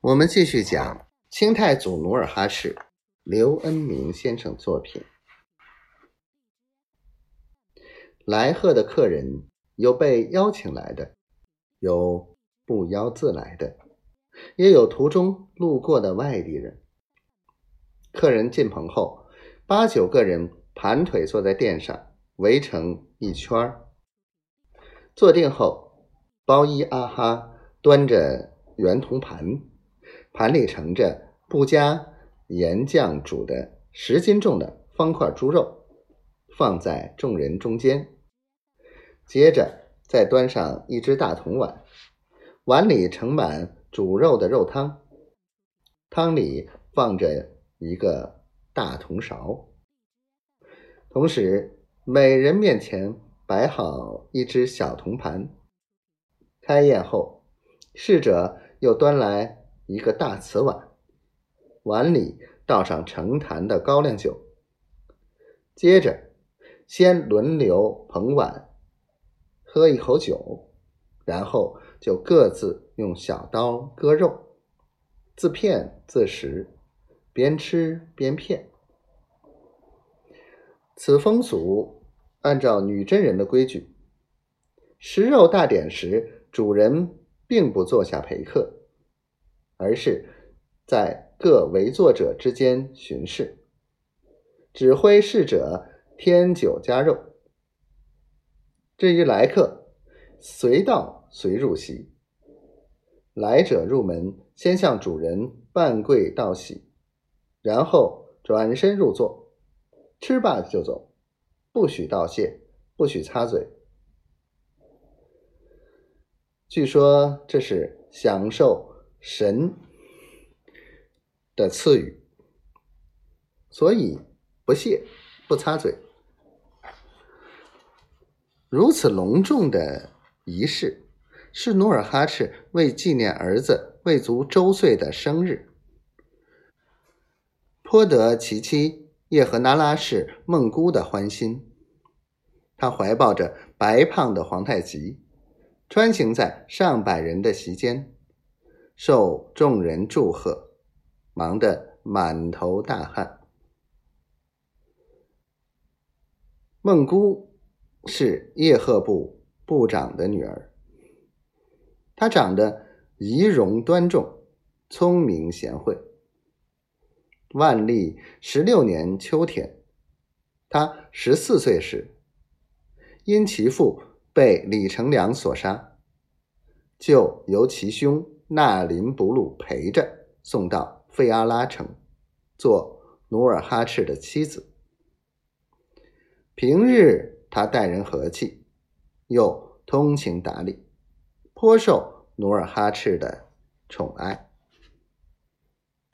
我们继续讲清太祖努尔哈赤，刘恩明先生作品。来贺的客人有被邀请来的，有不邀自来的，也有途中路过的外地人。客人进棚后，八九个人盘腿坐在垫上，围成一圈儿。坐定后，包衣阿哈端着圆铜盘，盘里盛着不加盐酱煮的十斤重的方块猪肉，放在众人中间。接着再端上一只大铜碗，碗里盛满煮肉的肉汤，汤里放着一个大铜勺，同时每人面前摆好一只小铜盘。开宴后，侍者又端来一个大瓷碗，碗里倒上成坛的高粱酒。接着，先轮流捧碗。喝一口酒，然后就各自用小刀割肉，自片自食，边吃边片。此风俗按照女真人的规矩，食肉大典时，主人并不坐下陪客，而是在各围坐者之间巡视，指挥侍者添酒加肉。至于来客，随到随入席。来者入门，先向主人半跪道喜，然后转身入座，吃罢就走，不许道谢，不许擦嘴。据说这是享受神的赐予，所以不谢，不擦嘴。如此隆重的仪式，是努尔哈赤为纪念儿子未足周岁的生日，颇得其妻叶赫那拉氏孟姑的欢心。他怀抱着白胖的皇太极，穿行在上百人的席间，受众人祝贺，忙得满头大汗。孟姑。是叶赫部部长的女儿，她长得仪容端重，聪明贤惠。万历十六年秋天，她十四岁时，因其父被李成梁所杀，就由其兄纳林不鲁陪着送到费阿拉城，做努尔哈赤的妻子。平日。他待人和气，又通情达理，颇受努尔哈赤的宠爱。